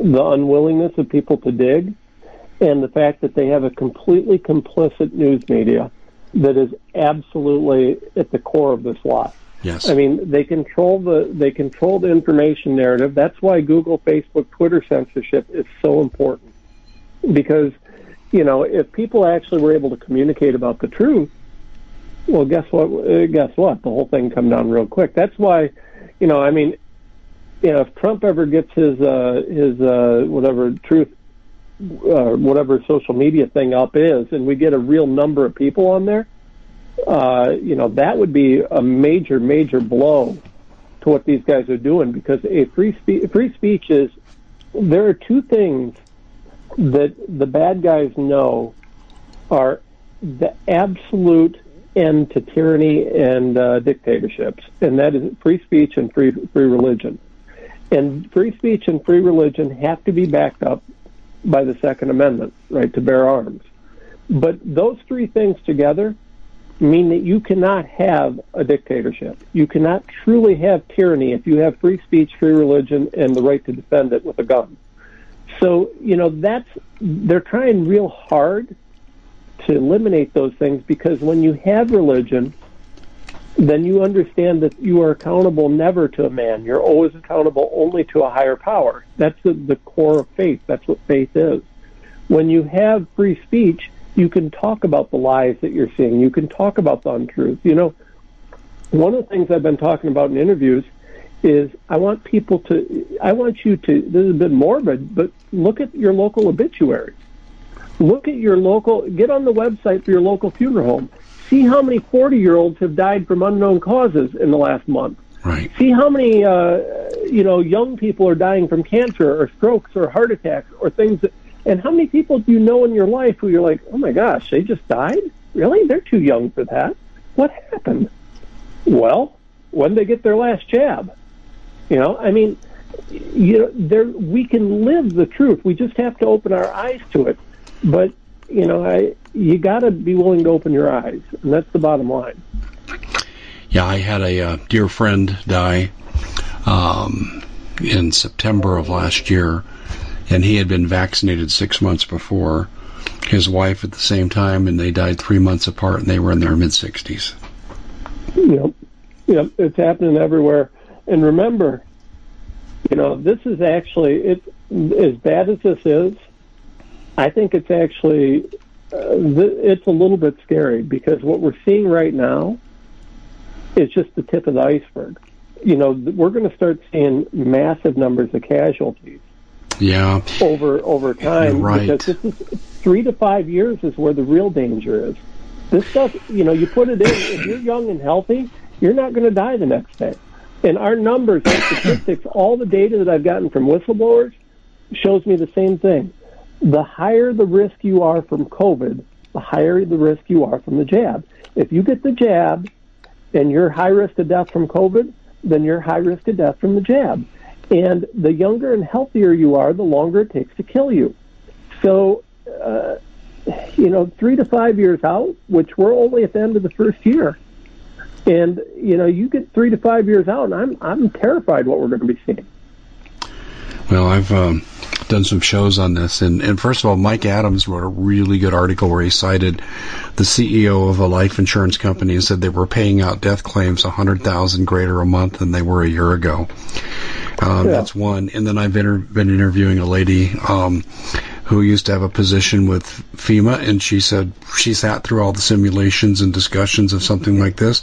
the unwillingness of people to dig, and the fact that they have a completely complicit news media that is absolutely at the core of this lie. Yes. I mean, they control the they control the information narrative. That's why Google, Facebook, Twitter censorship is so important. Because, you know, if people actually were able to communicate about the truth, well, guess what? Uh, guess what? The whole thing come down real quick. That's why, you know, I mean, you know, if Trump ever gets his uh, his uh, whatever truth, uh, whatever social media thing up is, and we get a real number of people on there, uh, you know, that would be a major, major blow to what these guys are doing because a free spe- free speech is there are two things that the bad guys know are the absolute end to tyranny and uh, dictatorships, and that is free speech and free free religion. And free speech and free religion have to be backed up by the Second Amendment, right to bear arms. But those three things together mean that you cannot have a dictatorship. You cannot truly have tyranny if you have free speech, free religion, and the right to defend it with a gun. So, you know, that's, they're trying real hard to eliminate those things because when you have religion, then you understand that you are accountable never to a man. You're always accountable only to a higher power. That's the, the core of faith. That's what faith is. When you have free speech, you can talk about the lies that you're seeing. You can talk about the untruth. You know, one of the things I've been talking about in interviews is I want people to, I want you to, this is a bit morbid, but look at your local obituaries. Look at your local, get on the website for your local funeral home. See how many 40 year olds have died from unknown causes in the last month. Right. See how many, uh, you know, young people are dying from cancer or strokes or heart attacks or things that, and how many people do you know in your life who you're like, oh my gosh, they just died? Really? They're too young for that. What happened? Well, when they get their last jab? You know, I mean, you know, there we can live the truth. We just have to open our eyes to it. But you know, I you got to be willing to open your eyes, and that's the bottom line. Yeah, I had a uh, dear friend die um, in September of last year and he had been vaccinated six months before. His wife at the same time, and they died three months apart, and they were in their mid sixties. Yep, yep, it's happening everywhere. And remember, you know, this is actually it. As bad as this is, I think it's actually uh, th- it's a little bit scary because what we're seeing right now is just the tip of the iceberg. You know, we're going to start seeing massive numbers of casualties yeah. over over time right. because this is three to five years is where the real danger is. This stuff, you know, you put it in. If you're young and healthy, you're not going to die the next day. And our numbers, our statistics, all the data that I've gotten from whistleblowers shows me the same thing. The higher the risk you are from COVID, the higher the risk you are from the jab. If you get the jab and you're high risk to death from COVID, then you're high risk to death from the jab. And the younger and healthier you are, the longer it takes to kill you. So, uh, you know, three to five years out, which we're only at the end of the first year. And, you know, you get three to five years out, and I'm, I'm terrified what we're going to be seeing. Well, I've um, done some shows on this, and, and first of all, Mike Adams wrote a really good article where he cited the CEO of a life insurance company and said they were paying out death claims a hundred thousand greater a month than they were a year ago. Um, yeah. That's one. And then I've been, been interviewing a lady um, who used to have a position with FEMA, and she said she sat through all the simulations and discussions of something like this,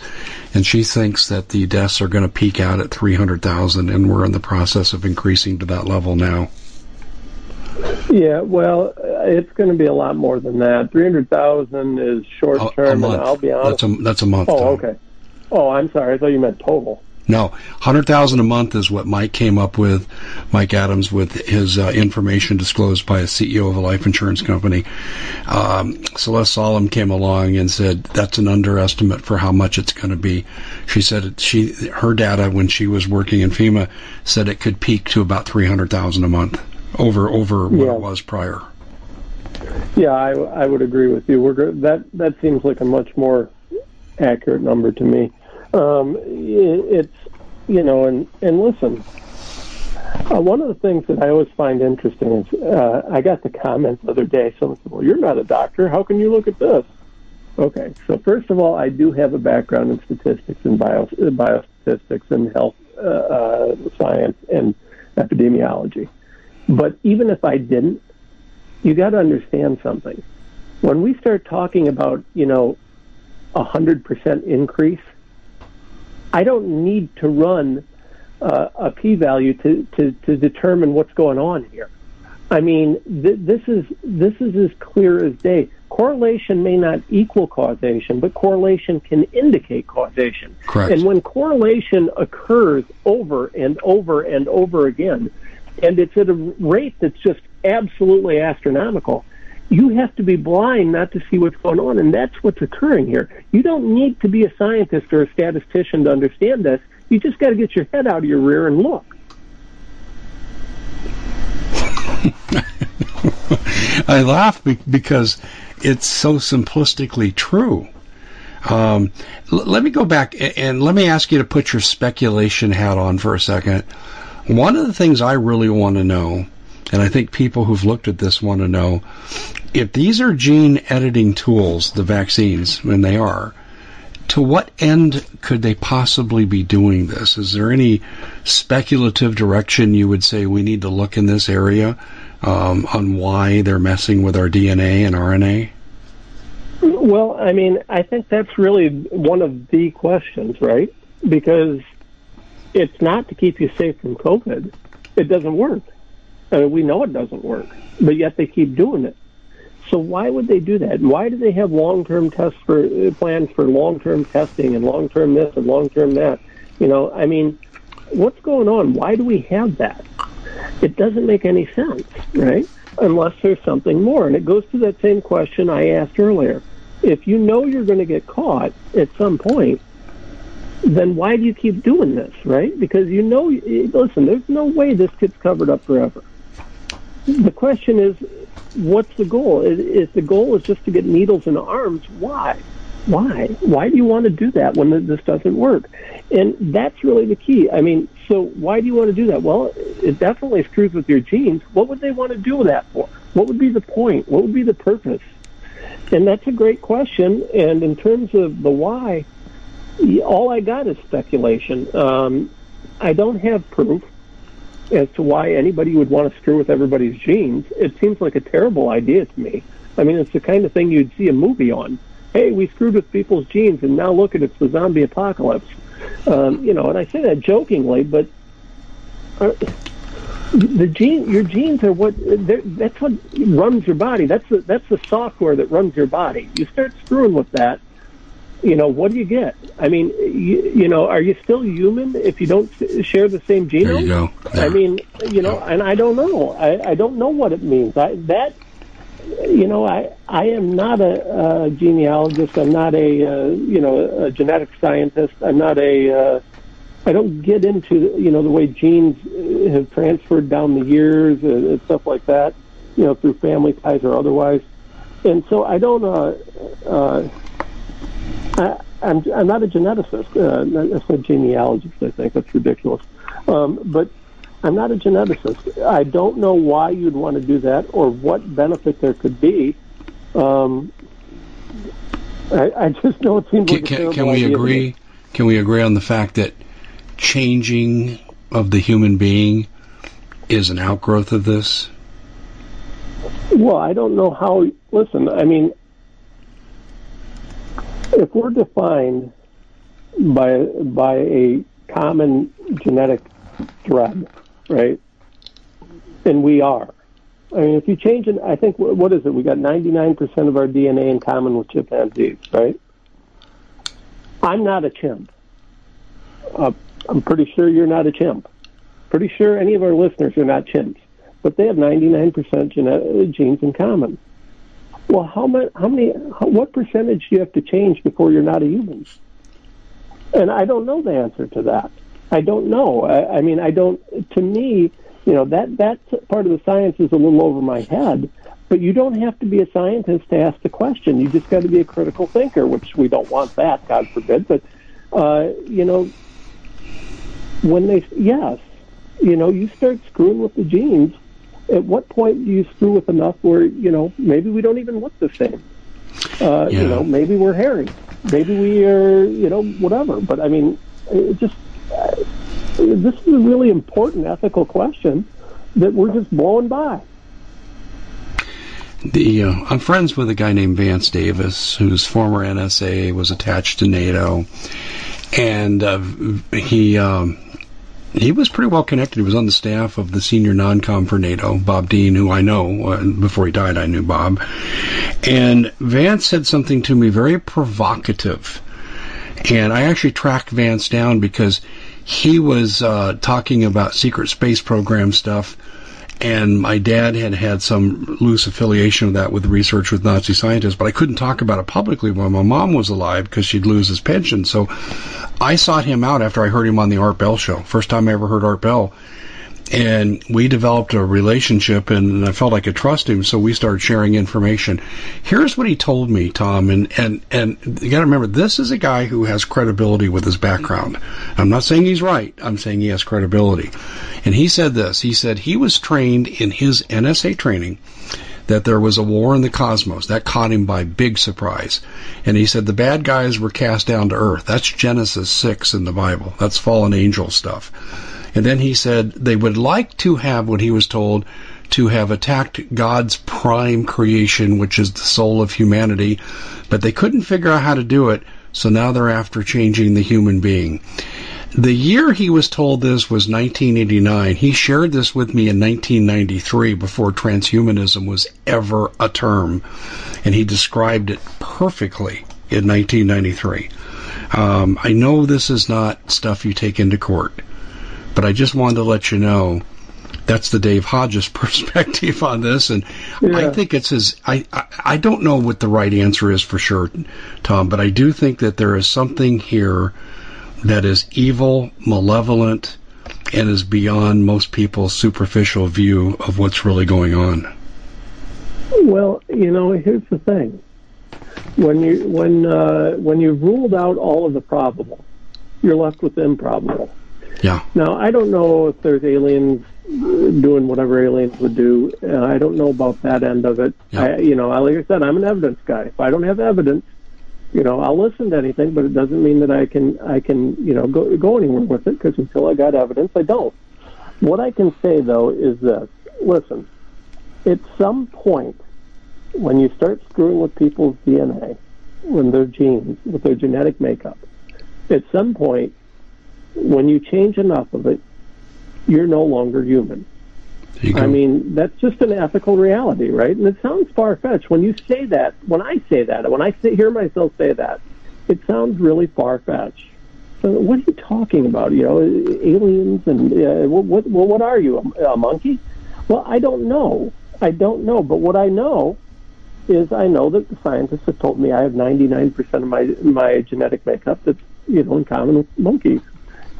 and she thinks that the deaths are going to peak out at 300,000, and we're in the process of increasing to that level now. Yeah, well, it's going to be a lot more than that. Three hundred thousand is short term, and I'll be honest. That's a that's a month. Oh, okay. Oh, I'm sorry. I thought you meant total. No, hundred thousand a month is what Mike came up with. Mike Adams with his uh, information disclosed by a CEO of a life insurance company. Um, Celeste Solum came along and said that's an underestimate for how much it's going to be. She said it, she her data when she was working in FEMA said it could peak to about three hundred thousand a month over over what yeah. it was prior. Yeah, I, I would agree with you. We're that that seems like a much more accurate number to me. Um, it, it's you know, and and listen, uh, one of the things that I always find interesting is uh, I got the comment the other day. Someone said, "Well, you're not a doctor. How can you look at this?" Okay, so first of all, I do have a background in statistics and bio uh, biostatistics and health uh, uh, science and epidemiology. But even if I didn't, you got to understand something. When we start talking about, you know, a hundred percent increase, I don't need to run uh, a p-value to, to, to determine what's going on here. I mean, th- this is this is as clear as day. Correlation may not equal causation, but correlation can indicate causation. Correct. And when correlation occurs over and over and over again, and it's at a rate that's just absolutely astronomical. You have to be blind not to see what's going on, and that's what's occurring here. You don't need to be a scientist or a statistician to understand this. You just got to get your head out of your rear and look. I laugh because it's so simplistically true. Um, let me go back and let me ask you to put your speculation hat on for a second. One of the things I really want to know, and I think people who've looked at this want to know, if these are gene editing tools, the vaccines, and they are, to what end could they possibly be doing this? Is there any speculative direction you would say we need to look in this area um, on why they're messing with our DNA and RNA? Well, I mean, I think that's really one of the questions, right? Because it's not to keep you safe from COVID. It doesn't work. I mean, we know it doesn't work, but yet they keep doing it. So why would they do that? Why do they have long-term tests for uh, plans for long-term testing and long-term this and long-term that? You know, I mean, what's going on? Why do we have that? It doesn't make any sense, right? Unless there's something more. And it goes to that same question I asked earlier. If you know you're going to get caught at some point, then why do you keep doing this, right? Because you know, listen, there's no way this gets covered up forever. The question is, what's the goal? If the goal is just to get needles in arms, why? Why? Why do you want to do that when this doesn't work? And that's really the key. I mean, so why do you want to do that? Well, it definitely screws with your genes. What would they want to do that for? What would be the point? What would be the purpose? And that's a great question. And in terms of the why, all I got is speculation. Um, I don't have proof as to why anybody would want to screw with everybody's genes. It seems like a terrible idea to me. I mean, it's the kind of thing you'd see a movie on. Hey, we screwed with people's genes, and now look at it, it's the zombie apocalypse. Um, you know, and I say that jokingly, but uh, the gene, your genes are what that's what runs your body. That's the, that's the software that runs your body. You start screwing with that, you know, what do you get? I mean, you, you know, are you still human if you don't share the same genome? There you go. I mean, you know, and I don't know. I, I don't know what it means. I, that, you know, I I am not a, a genealogist. I'm not a uh, you know a genetic scientist. I'm not a uh, I don't get into you know the way genes have transferred down the years and, and stuff like that, you know, through family ties or otherwise. And so I don't. Uh, uh, I, I'm I'm not a geneticist. Uh, that's a genealogist. I think that's ridiculous. Um, but I'm not a geneticist. I don't know why you'd want to do that or what benefit there could be. Um, I, I just know it seems can, like a can, can we agree? Can we agree on the fact that changing of the human being is an outgrowth of this? Well, I don't know how. Listen, I mean, if we're defined by by a common genetic thread, right? And we are. I mean, if you change it, I think what is it? We got 99% of our DNA in common with chimpanzees, right? I'm not a chimp. Uh, I'm pretty sure you're not a chimp. Pretty sure any of our listeners are not chimps, but they have 99% genet- genes in common. Well, how many? How many? How, what percentage do you have to change before you're not a human? And I don't know the answer to that. I don't know. I, I mean, I don't. To me, you know, that that part of the science is a little over my head. But you don't have to be a scientist to ask the question. You just got to be a critical thinker, which we don't want that, God forbid. But uh, you know, when they yes, you know, you start screwing with the genes. At what point do you screw with enough where you know maybe we don't even look the same? Uh, Yeah. You know, maybe we're hairy, maybe we are, you know, whatever. But I mean, it just uh, this is a really important ethical question that we're just blowing by. The uh, I'm friends with a guy named Vance Davis, whose former NSA, was attached to NATO, and uh, he um, he was pretty well connected. He was on the staff of the senior non-com for NATO, Bob Dean, who I know. Uh, before he died, I knew Bob. And Vance said something to me very provocative, and I actually tracked Vance down because he was uh, talking about secret space program stuff and my dad had had some loose affiliation with that with research with Nazi scientists, but I couldn't talk about it publicly when my mom was alive because she'd lose his pension. So I sought him out after I heard him on the Art Bell show. First time I ever heard Art Bell. And we developed a relationship and I felt I could trust him, so we started sharing information. Here's what he told me, Tom, and, and, and you gotta remember, this is a guy who has credibility with his background. I'm not saying he's right, I'm saying he has credibility. And he said this, he said he was trained in his NSA training that there was a war in the cosmos. That caught him by big surprise. And he said the bad guys were cast down to earth. That's Genesis 6 in the Bible. That's fallen angel stuff. And then he said they would like to have what he was told to have attacked God's prime creation, which is the soul of humanity, but they couldn't figure out how to do it, so now they're after changing the human being. The year he was told this was 1989. He shared this with me in 1993 before transhumanism was ever a term, and he described it perfectly in 1993. Um, I know this is not stuff you take into court. But I just wanted to let you know that's the Dave Hodges perspective on this, and yeah. I think it's his. I, I I don't know what the right answer is for sure, Tom, but I do think that there is something here that is evil, malevolent, and is beyond most people's superficial view of what's really going on. Well, you know, here's the thing: when you when uh, when you've ruled out all of the probable, you're left with improbable. Yeah. Now, I don't know if there's aliens doing whatever aliens would do. Uh, I don't know about that end of it. Yeah. I, you know, like I said, I'm an evidence guy. If I don't have evidence, you know, I'll listen to anything, but it doesn't mean that I can, I can, you know, go go anywhere with it because until I got evidence, I don't. What I can say though is this: listen, at some point, when you start screwing with people's DNA, when their genes, with their genetic makeup, at some point when you change enough of it, you're no longer human. I mean, that's just an ethical reality, right? And it sounds far fetched when you say that. When I say that, when I say, hear myself say that, it sounds really far fetched. So what are you talking about? You know, aliens and uh, what, what? What are you? A, a monkey? Well, I don't know. I don't know. But what I know is I know that the scientists have told me I have 99% of my my genetic makeup that's you know in common with monkeys.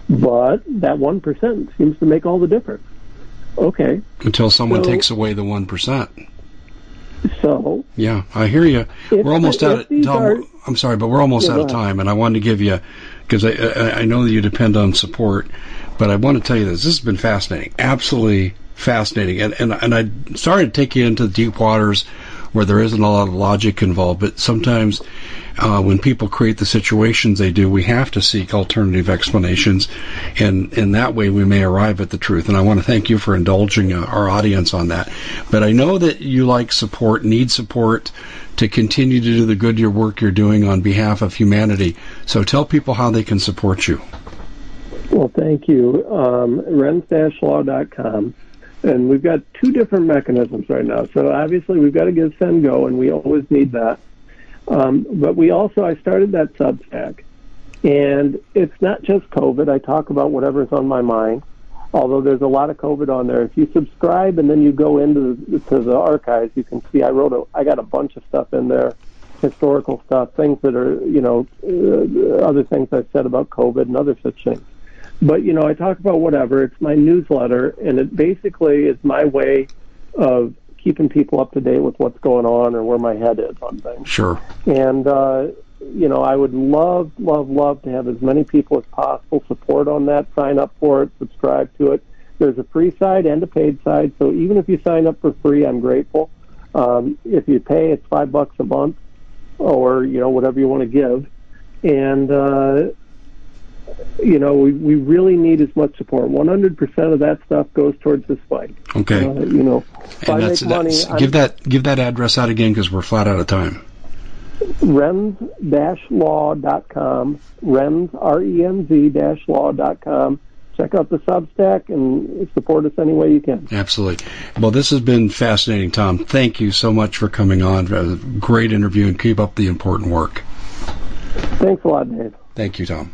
But that 1% seems to make all the difference. Okay. Until someone so, takes away the 1%. So. Yeah, I hear you. If, we're almost out of time. I'm sorry, but we're almost out of time, and I wanted to give you, because I, I, I know that you depend on support, but I want to tell you this. This has been fascinating. Absolutely fascinating. And, and, and I sorry to take you into the deep waters where there isn't a lot of logic involved, but sometimes uh, when people create the situations they do, we have to seek alternative explanations, and in that way we may arrive at the truth. And I want to thank you for indulging uh, our audience on that. But I know that you like support, need support to continue to do the good your work you're doing on behalf of humanity. So tell people how they can support you. Well, thank you. Um, Renz-law.com. And we've got two different mechanisms right now. So obviously we've got to GiveSendGo, and we always need that. Um, but we also, I started that Substack, and it's not just COVID. I talk about whatever's on my mind, although there's a lot of COVID on there. If you subscribe and then you go into the, to the archives, you can see I wrote a, I got a bunch of stuff in there, historical stuff, things that are, you know, uh, other things I've said about COVID and other such things. But you know, I talk about whatever. It's my newsletter, and it basically is my way of keeping people up to date with what's going on or where my head is on things. Sure. And uh, you know, I would love, love, love to have as many people as possible support on that. Sign up for it, subscribe to it. There's a free side and a paid side, so even if you sign up for free, I'm grateful. Um, if you pay, it's five bucks a month, or you know whatever you want to give. And uh, you know, we, we really need as much support. 100% of that stuff goes towards this fight. Okay. Uh, you know, if and I make money, give that give that address out again because we're flat out of time. Renz-law.com, Renz, R-E-N-Z law.com. Check out the Substack and support us any way you can. Absolutely. Well, this has been fascinating, Tom. Thank you so much for coming on. A great interview and keep up the important work. Thanks a lot, Dave. Thank you, Tom.